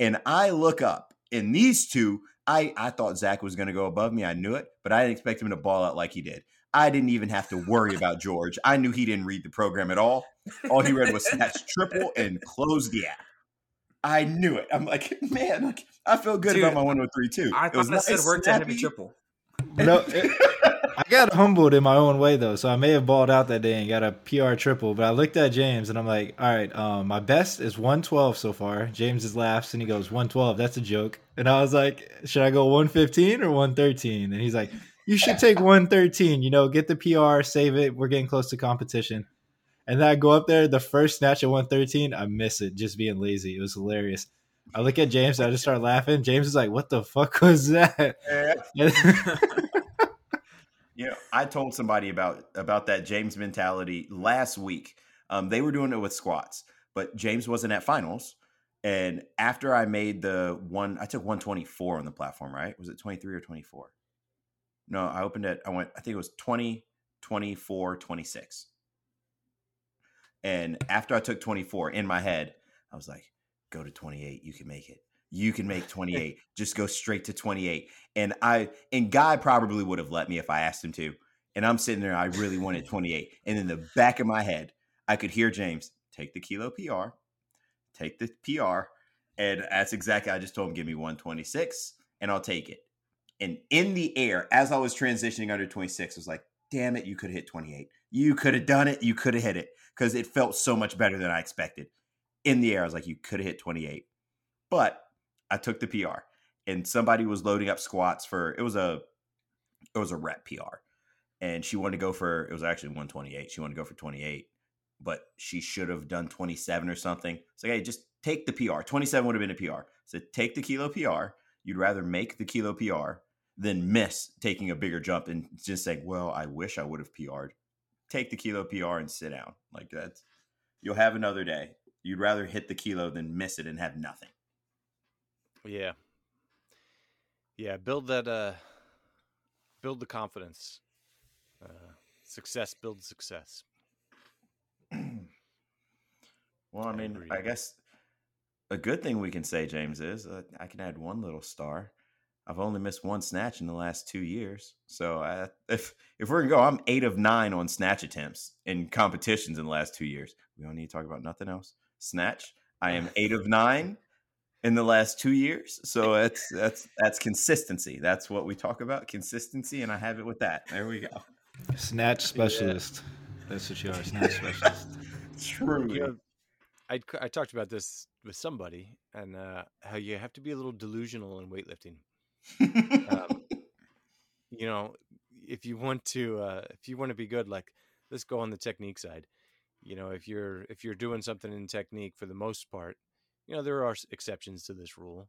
And I look up, and these two, I, I thought Zach was going to go above me. I knew it, but I didn't expect him to ball out like he did. I didn't even have to worry about George. I knew he didn't read the program at all. All he read was snatch triple and close the app. I knew it. I'm like, [LAUGHS] man, like, I feel good Dude, about my 103 too. I it was thought that said nice, work to heavy snappy. triple. No, [LAUGHS] it- I got humbled in my own way though, so I may have balled out that day and got a PR triple. But I looked at James and I'm like, all right, um, my best is 112 so far. James is laughs and he goes 112. That's a joke. And I was like, should I go 115 or 113? And he's like, you should take 113. You know, get the PR, save it. We're getting close to competition. And then I go up there, the first snatch at 113, I miss it, just being lazy. It was hilarious. I look at James, I just start laughing. James is like, "What the fuck was that?" [LAUGHS] You know, I told somebody about about that James mentality last week. Um, they were doing it with squats, but James wasn't at finals. And after I made the one, I took 124 on the platform, right? Was it 23 or 24? No, I opened it. I went, I think it was 20, 24, 26. And after I took 24 in my head, I was like, go to 28. You can make it. You can make [LAUGHS] 28. Just go straight to 28. And I and Guy probably would have let me if I asked him to. And I'm sitting there, I really wanted [LAUGHS] 28. And in the back of my head, I could hear James take the kilo PR, take the PR. And that's exactly I just told him, give me 126 and I'll take it. And in the air, as I was transitioning under 26, I was like, damn it, you could have hit 28. You could have done it. You could have hit it. Because it felt so much better than I expected. In the air, I was like, you could have hit 28. But I took the PR and somebody was loading up squats for it was a it was a rep PR. And she wanted to go for it was actually 128. She wanted to go for 28, but she should have done 27 or something. It's like, hey, just take the PR. 27 would have been a PR. So take the kilo PR. You'd rather make the kilo PR than miss taking a bigger jump and just saying, well, I wish I would have PR'd. Take the kilo PR and sit down. Like that's you'll have another day. You'd rather hit the kilo than miss it and have nothing. Yeah. Yeah, build that uh build the confidence. Uh success builds success. [CLEARS THROAT] Well, I mean. I guess a good thing we can say, James, is uh, I can add one little star. I've only missed one snatch in the last two years. So I, if if we're gonna go, I'm eight of nine on snatch attempts in competitions in the last two years. We don't need to talk about nothing else. Snatch. I am [LAUGHS] eight of nine in the last two years. So that's that's that's consistency. That's what we talk about, consistency, and I have it with that. There we go. Snatch specialist. That's what you are, snatch specialist. [LAUGHS] True. You know, I I talked about this with somebody and uh how you have to be a little delusional in weightlifting. um, [LAUGHS] you know, if you want to uh if you want to be good like let's go on the technique side. You know, if you're if you're doing something in technique for the most part, you know, there are exceptions to this rule.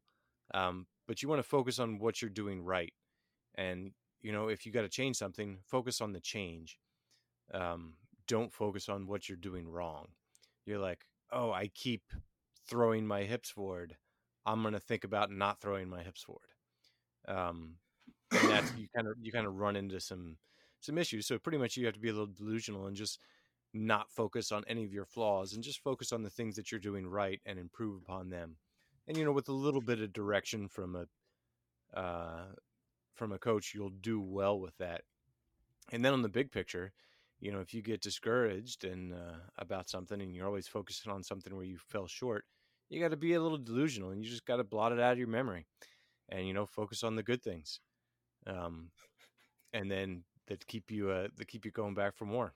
Um but you want to focus on what you're doing right. And you know, if you got to change something, focus on the change. Um don't focus on what you're doing wrong. You're like, "Oh, I keep throwing my hips forward. I'm going to think about not throwing my hips forward." um, and that's [COUGHS] you kind of you kind of run into some some issues. So pretty much you have to be a little delusional and just not focus on any of your flaws and just focus on the things that you're doing right and improve upon them. And you know, with a little bit of direction from a uh, from a coach, you'll do well with that. And then on the big picture, you know, if you get discouraged and uh, about something and you're always focusing on something where you fell short, you got to be a little delusional and you just got to blot it out of your memory and you know focus on the good things um and then that keep you uh that keep you going back for more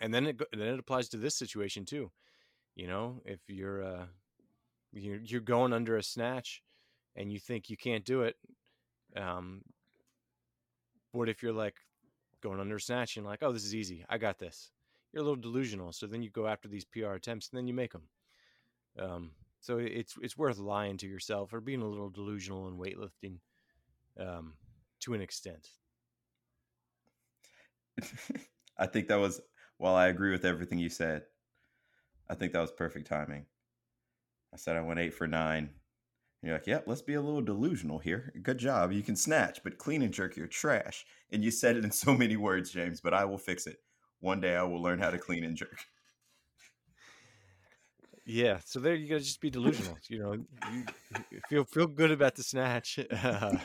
and then it then it applies to this situation too you know if you're uh you're, you're going under a snatch and you think you can't do it um what if you're like going under a snatch and like oh this is easy i got this you're a little delusional so then you go after these pr attempts and then you make them um so it's it's worth lying to yourself or being a little delusional in weightlifting um, to an extent. [LAUGHS] I think that was while I agree with everything you said, I think that was perfect timing. I said I went eight for nine. And you're like, yep, let's be a little delusional here. Good job. You can snatch, but clean and jerk, you're trash. And you said it in [LAUGHS] so many words, James, but I will fix it. One day I will learn how to clean and jerk. Yeah, so there you gotta just be delusional. You know, you you feel feel good about the snatch, [LAUGHS] uh,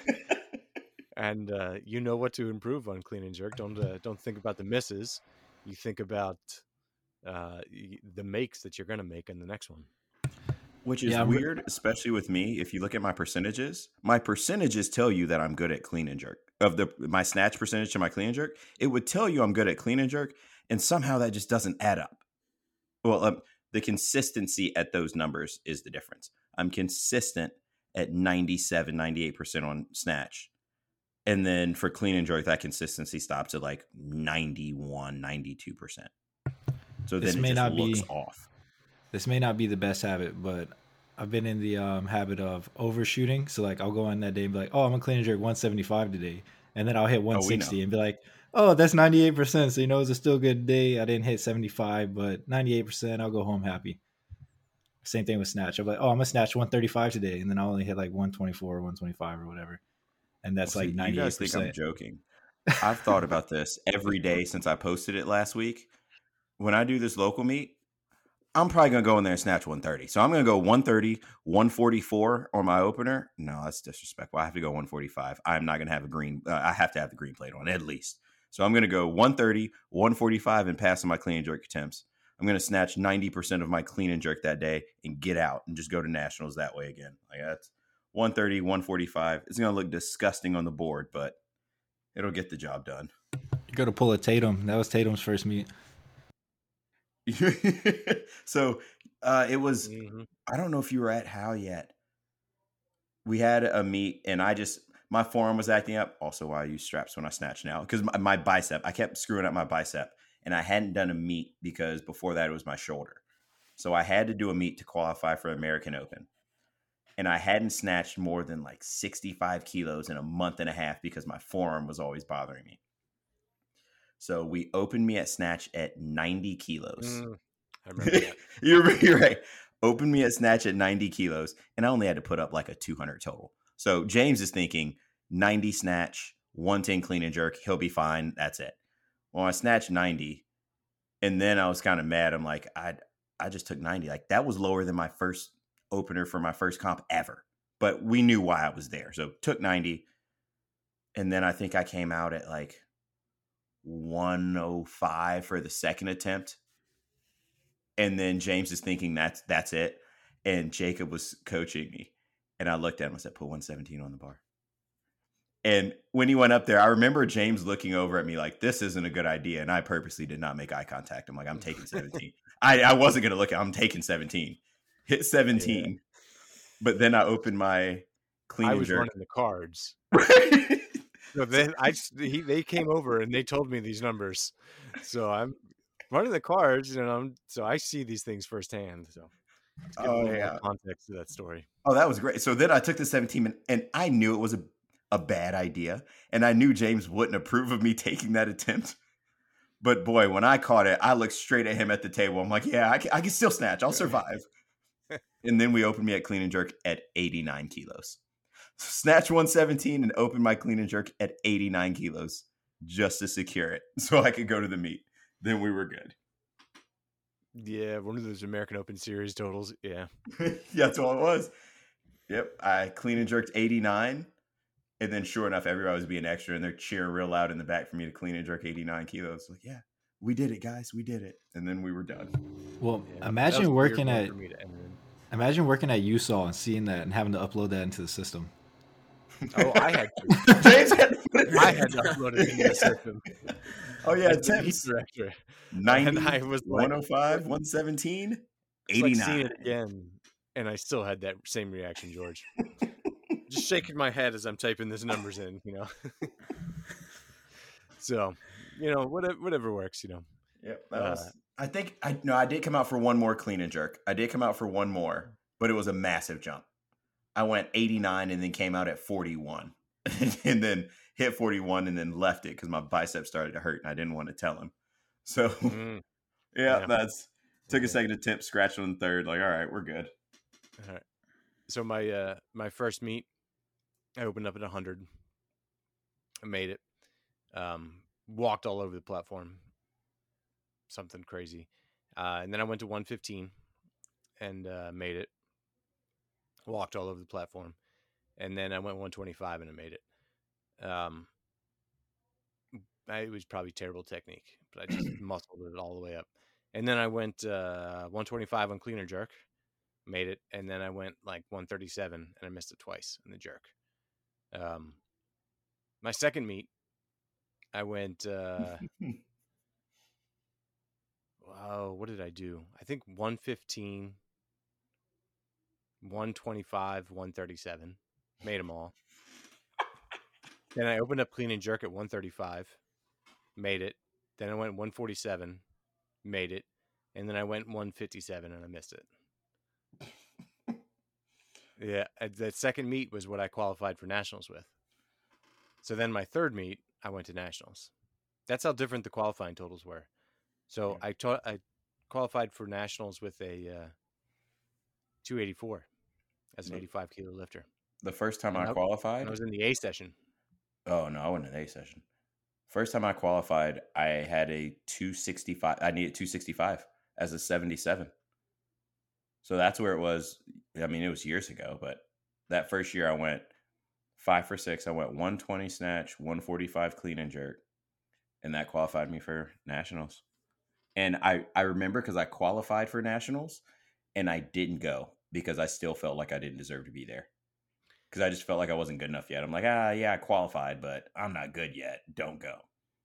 [LAUGHS] and uh, you know what to improve on clean and jerk. Don't uh, don't think about the misses. You think about uh, the makes that you're gonna make in the next one. Which is Yeah, I'm weird, especially with me. If you look at my percentages, my percentages tell you that I'm good at clean and jerk. Of the my snatch percentage to my clean and jerk, it would tell you I'm good at clean and jerk, and somehow that just doesn't add up. Well, um, the consistency at those numbers is the difference. I'm consistent at 97, 98% on snatch. And then for clean and jerk, that consistency stops at like 91, 92%. So This then it may just not be- off. this may not be the best habit, but I've been in the um, habit of overshooting. So like I'll go on that day and be like, oh, I'm gonna clean and jerk 175 today, and then I'll hit 160 and be like, oh, that's 98 percent. So you know it's a still good day. I didn't hit 75, but 98 percent. I'll go home happy. Same thing with snatch. I'm like, oh, I'm gonna snatch 135 today, and then I'll only hit like 124 or 125 or whatever, and that's Well, like 98 You guys think I'm joking. I've thought about this every day since I posted it last week. When I do this local meet, I'm probably going to go in there and snatch 130. So I'm going to go 130, 144 on my opener. No, that's disrespectful. I have to go 145. I'm not going to have a green. Uh, I have to have the green plate on at least. So I'm going to go 130, 145 and pass on my clean and jerk attempts. I'm going to snatch 90% of my clean and jerk that day and get out and just go to nationals that way again. Like that's 130, 145. It's going to look disgusting on the board, but it'll get the job done. You go to pull a Tatum. That was Tatum's first meet. [LAUGHS] so uh, it was Mhm. I don't know if you were at How yet. We had a meet, and I just my forearm was acting up. Also, why I use straps when I snatch now because my, my bicep. I kept screwing up my bicep, and I hadn't done a meet because before that it was my shoulder. So I had to do a meet to qualify for American Open, and I hadn't snatched more than like sixty five kilos in a month and a half because my forearm was always bothering me. So we opened me at snatch at ninety kilos. Mm, I [LAUGHS] remember that. you're, you're right. Open me at snatch at 90 kilos, and I only had to put up like a 200 total. So James is thinking 90 snatch, 110 clean and jerk. He'll be fine. That's it. Well, I snatched 90, and then I was kind of mad. I'm like, I I just took 90. Like that was lower than my first opener for my first comp ever. But we knew why I was there, so took 90, and then I think I came out at like 105 for the second attempt and then James is thinking that's that's it. And Jacob was coaching me, and I looked at him. I said, "Put 117 on the bar." And when he went up there, I remember James looking over at me like, "This isn't a good idea." And I purposely did not make eye contact. I'm like, "I'm taking 17." [LAUGHS] I, I wasn't gonna look at. I'm taking 17. Hit 17, but then I opened my clean I was jerk. running the cards. [LAUGHS] So then I he, they came over and they told me these numbers. So I'm running the cards, and I'm so I see these things firsthand. So let's give a Oh, yeah. context to that story. Oh, that was great. So then I took the 17 and, and I knew it was a, a bad idea. And I knew James wouldn't approve of me [LAUGHS] taking that attempt. But boy, when I caught it, I looked straight at him at the table. I'm like, yeah, I can, I can still snatch. I'll survive. And then we opened me at clean and jerk at 89 kilos. Snatch 117 and open my clean and jerk at 89 kilos just to secure it [LAUGHS] so I could go to the meet. Then we were good. Yeah, one of those American Open Series totals. Yeah, [LAUGHS] That's all it was. Yep. I clean and jerked 89. And then sure enough, everybody was being extra and they're cheering real loud in the back for me to clean and jerk 89 kilos. Like, yeah, we did it, guys. We did it. And then we were done. Well, yeah. Imagine working at imagine working at USAW and seeing that and having to upload that into the system. [LAUGHS] Oh, I had to. [LAUGHS] James had to put it I had to upload it into the system. [LAUGHS] Oh, yeah. As the director. 90, And I was like- 105, 117, It's like 89. seeing it again, and I still had that same reaction, George. Just shaking my head as I'm typing these numbers in, you know. so, you know, whatever, whatever works, you know. Yep. That Uh, was, I think I no, I did come out for one more clean and jerk. I did come out for one more, but it was a massive jump. I went 89 and then came out at 41. [LAUGHS] and then hit 41 and then left it because my bicep started to hurt and I didn't want to tell him. [LAUGHS] So Mm, yeah, Yeah. that's took a second attempt, scratched on the third, like, all right, we're good. all right. So my uh my first meet, I opened up at 100. I made it. Um, walked all over the platform. Something crazy. Uh, and then I went to 115 and uh, made it. Walked all over the platform, and then I went 125 and I made it. Um, I, it was probably terrible technique, but I just [CLEARS THROAT] muscled it all the way up. And then I went uh, 125 on clean and jerk, made it, and then I went like 137 and I missed it twice in the jerk. Um, my second meet, I went. Uh, [LAUGHS] wow, what did I do? I think 115, 125, 137. Made them all. then I opened up clean and jerk at 135, made it. Then I went 147, made it. And then I went 157 and I missed it. yeah, uh, that second meet was what I qualified for nationals with. So then my third meet, I went to nationals. That's how different the qualifying totals were. So I taught I qualified for nationals with a uh, 284 as an 85 kilo lifter. The first time I Nope. qualified, I was in the A session. Oh no, I wasn't in the A session. First time I qualified, I had a 265. I needed 265 as a 77. So that's where it was. I mean, it was years ago, but that first year I went five for six. I went 120 snatch, 145 clean and jerk, and that qualified me for nationals. And I I remember because I qualified for nationals, and I didn't go because I still felt like I didn't deserve to be there because I just felt like I wasn't good enough yet. I'm like, ah, yeah, I qualified, but I'm not good yet. Don't go.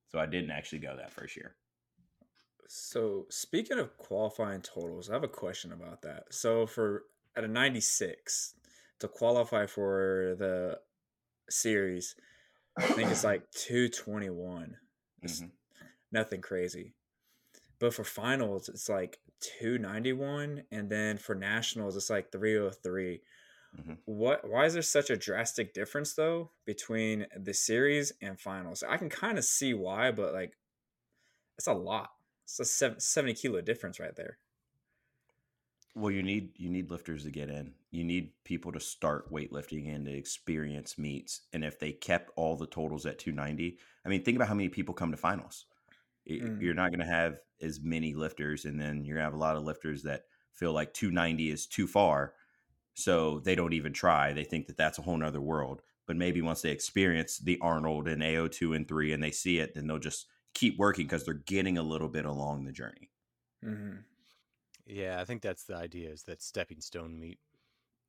So I didn't actually go that first year. So speaking of qualifying totals, I have a question about that. So for at a 96 to qualify for the series, I think it's like [COUGHS] 221. It's Mhm. nothing crazy. But for finals, it's like 291 and then for nationals it's like 303. Mhm. What why is there such a drastic difference though between the series and finals? I can kind of see why, but like it's a lot. It's a seven, 70 kilo difference right there. Well, you need you need lifters to get in. You need people to start weightlifting and to experience meets. And if they kept all the totals at 290, I mean, think about how many people come to finals. Y- Mm. You're not going to have as many lifters, and then you're going to have a lot of lifters that feel like 290 is too far, so they don't even try. They think that that's a whole nother world. But maybe once they experience the Arnold and AO2 and three, and they see it, then they'll just keep working because they're getting a little bit along the journey. hmm Yeah, I think that's the idea is that stepping stone meet.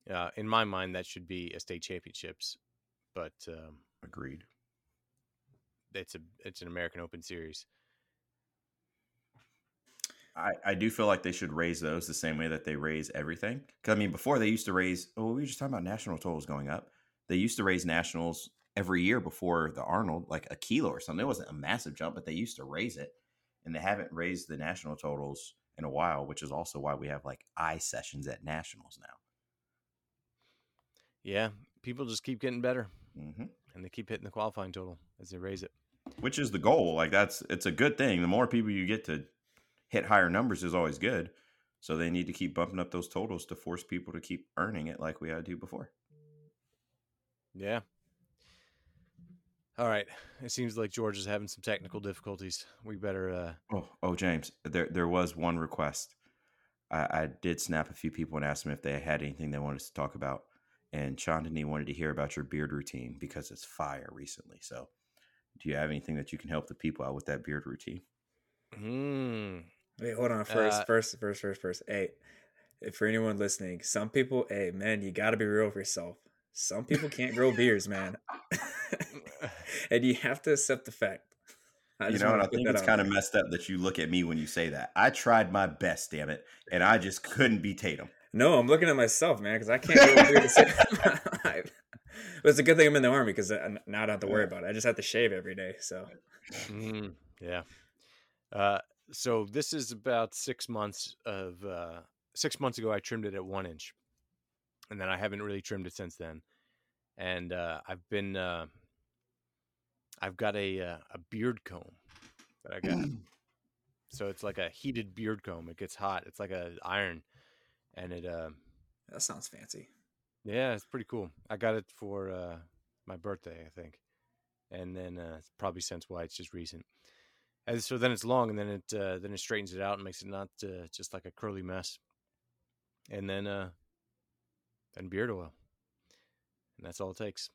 Uh, in my mind, that should be a state championships, but um, Agreed. it's a it's an American Open series. I, I do feel like they should raise those the same way that they raise everything. Because I mean, before they used to raise. Oh, we were just talking about national totals going up. They used to raise nationals every year before the Arnold, like a kilo or something. It wasn't a massive jump, but they used to raise it, and they haven't raised the national totals in a while, which is also why we have like I sessions at nationals now. Yeah, people just keep getting better, hmm and they keep hitting the qualifying total as they raise it. Which is the goal. Like that's it's a good thing. The more people you get to hit higher numbers is always good. So they need to keep bumping up those totals to force people to keep earning it like we had to before. Yeah. All right. It seems like George is having some technical difficulties. We better. uh Oh, oh, James, there there was one request. I, I did snap a few people and ask them if they had anything they wanted us to talk about. And Chandani wanted to hear about your beard routine because it's fire recently. So, do you have anything that you can help the people out with that beard routine? Hmm. Wait, hold on. First, Uh, first, first, first, first. Hey, if for anyone listening, some people, hey, man, you got to be real with yourself. Some people can't grow beards, man. [LAUGHS] and you have to accept the fact. I you know, and I think that it's kind of messed up that you look at me when you say that. I tried my best, damn it, and I just couldn't be Tatum. No, I'm looking at myself, man, because I can't grow a beard the same time. But it's a good thing I'm in the army because now I don't have to worry about it. I just have to shave every day. So Mm, yeah. Uh, so this is about six months of uh, six months ago. I trimmed it at one inch, and then I haven't really trimmed it since then. And uh, I've been uh, I've got a uh, a beard comb that I got. [CLEARS THROAT] so it's like a heated beard comb. It gets hot. It's like a iron, and it uh, that sounds fancy. yeah, it's pretty cool. I got it for uh, my birthday, I think, and then uh, probably since why it's just recent. And so then it's long, and then it uh, then it straightens it out and makes it not uh, just like a curly mess. And then uh, then beard oil, and that's all it takes.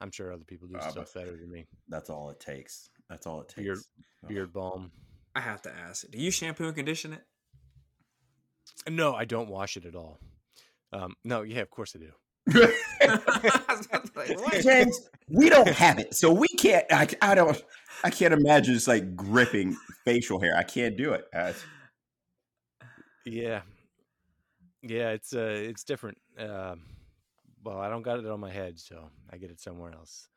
I'm sure other people do Ah, stuff better than me. That's all it takes. That's all it takes. Beard- Ugh. Beard balm. I have to ask. Do you shampoo and condition it? No, I don't wash it at all. Um, no, yeah, of course I do. I was about to be like. James, we don't have it, so we can't. I, I don't. I can't imagine just like gripping facial hair. I can't do it. Uh, Yeah, yeah, it's uh, it's different. Um, well, I don't got it on my head, so I get it somewhere else.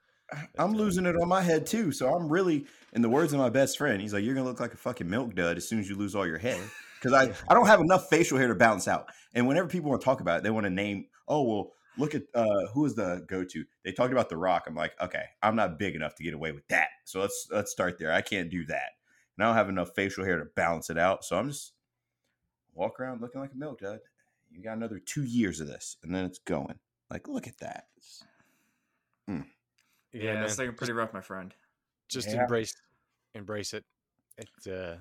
I'm uh, losing it on my head too. So I'm really, in the words of my best friend, he's like, "You're gonna look like a fucking milk dud as soon as you lose all your hair." Because I, [LAUGHS] I don't have enough facial hair to balance out. And whenever people want to talk about it, they want to name, oh well, look at uh, who is the go to? They talked about The Rock. I'm like, okay, I'm not big enough to get away with that. So let's let's start there. I can't do that. And I don't have enough facial hair to balance it out. So I'm just walk around looking like a milk dud. You got another two years of this, and then it's going. Like, look at that. It's- Yeah, man, it's looking pretty rough, my friend. just Yeah. embrace embrace it. It's uh,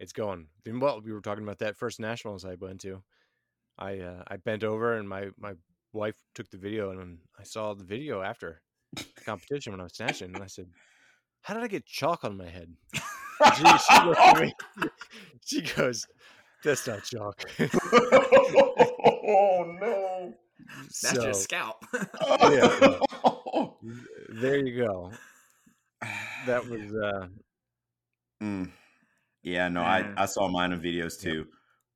it's going. Well, we were talking about that first nationals I went to. I uh, I bent over and my my wife took the video and I saw the video after the competition when I was snatching and I said, "How did I get chalk on my head?" She, she looked at me. [LAUGHS] She goes, "That's not chalk." oh [LAUGHS] no! That's your So, scalp. [LAUGHS] there you go. That was [SIGHS] uh, Mm. Yeah, no, Man. I I saw mine in videos too.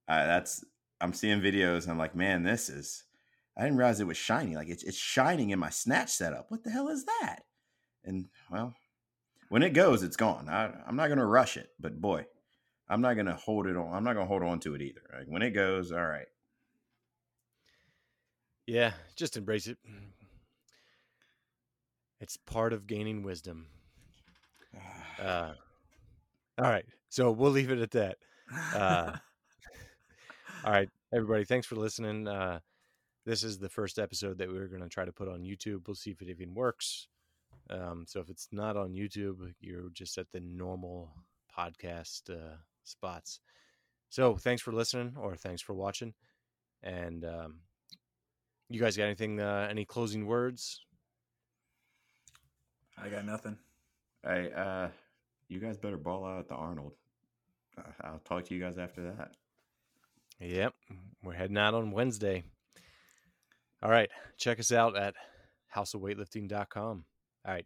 Uh, that's I'm seeing videos and I'm like, man, this is. I didn't realize it was shiny. Like it's it's shining in my snatch setup. What the hell is that? And well, when it goes, it's gone. I, I'm not gonna rush it, but boy, I'm not gonna hold it on. I'm not gonna hold on to it either. Like when it goes, all right. Yeah, just embrace it. It's part of gaining wisdom. Uh, all right, so we'll leave it at that. Uh, [LAUGHS] All right, everybody, thanks for listening. Uh, this is the first episode that we're going to try to put on YouTube. We'll see if it even works. Um, so if it's not on YouTube, you're just at the normal podcast uh, spots. So thanks for listening, or thanks for watching, and um, you guys got anything? Uh, any closing words? I got nothing. Hey, uh, you guys better ball out at the Arnold. I'll talk to you guys after that. Yep, we're heading out on Wednesday. All right, check us out at houseofweightlifting.com. All right,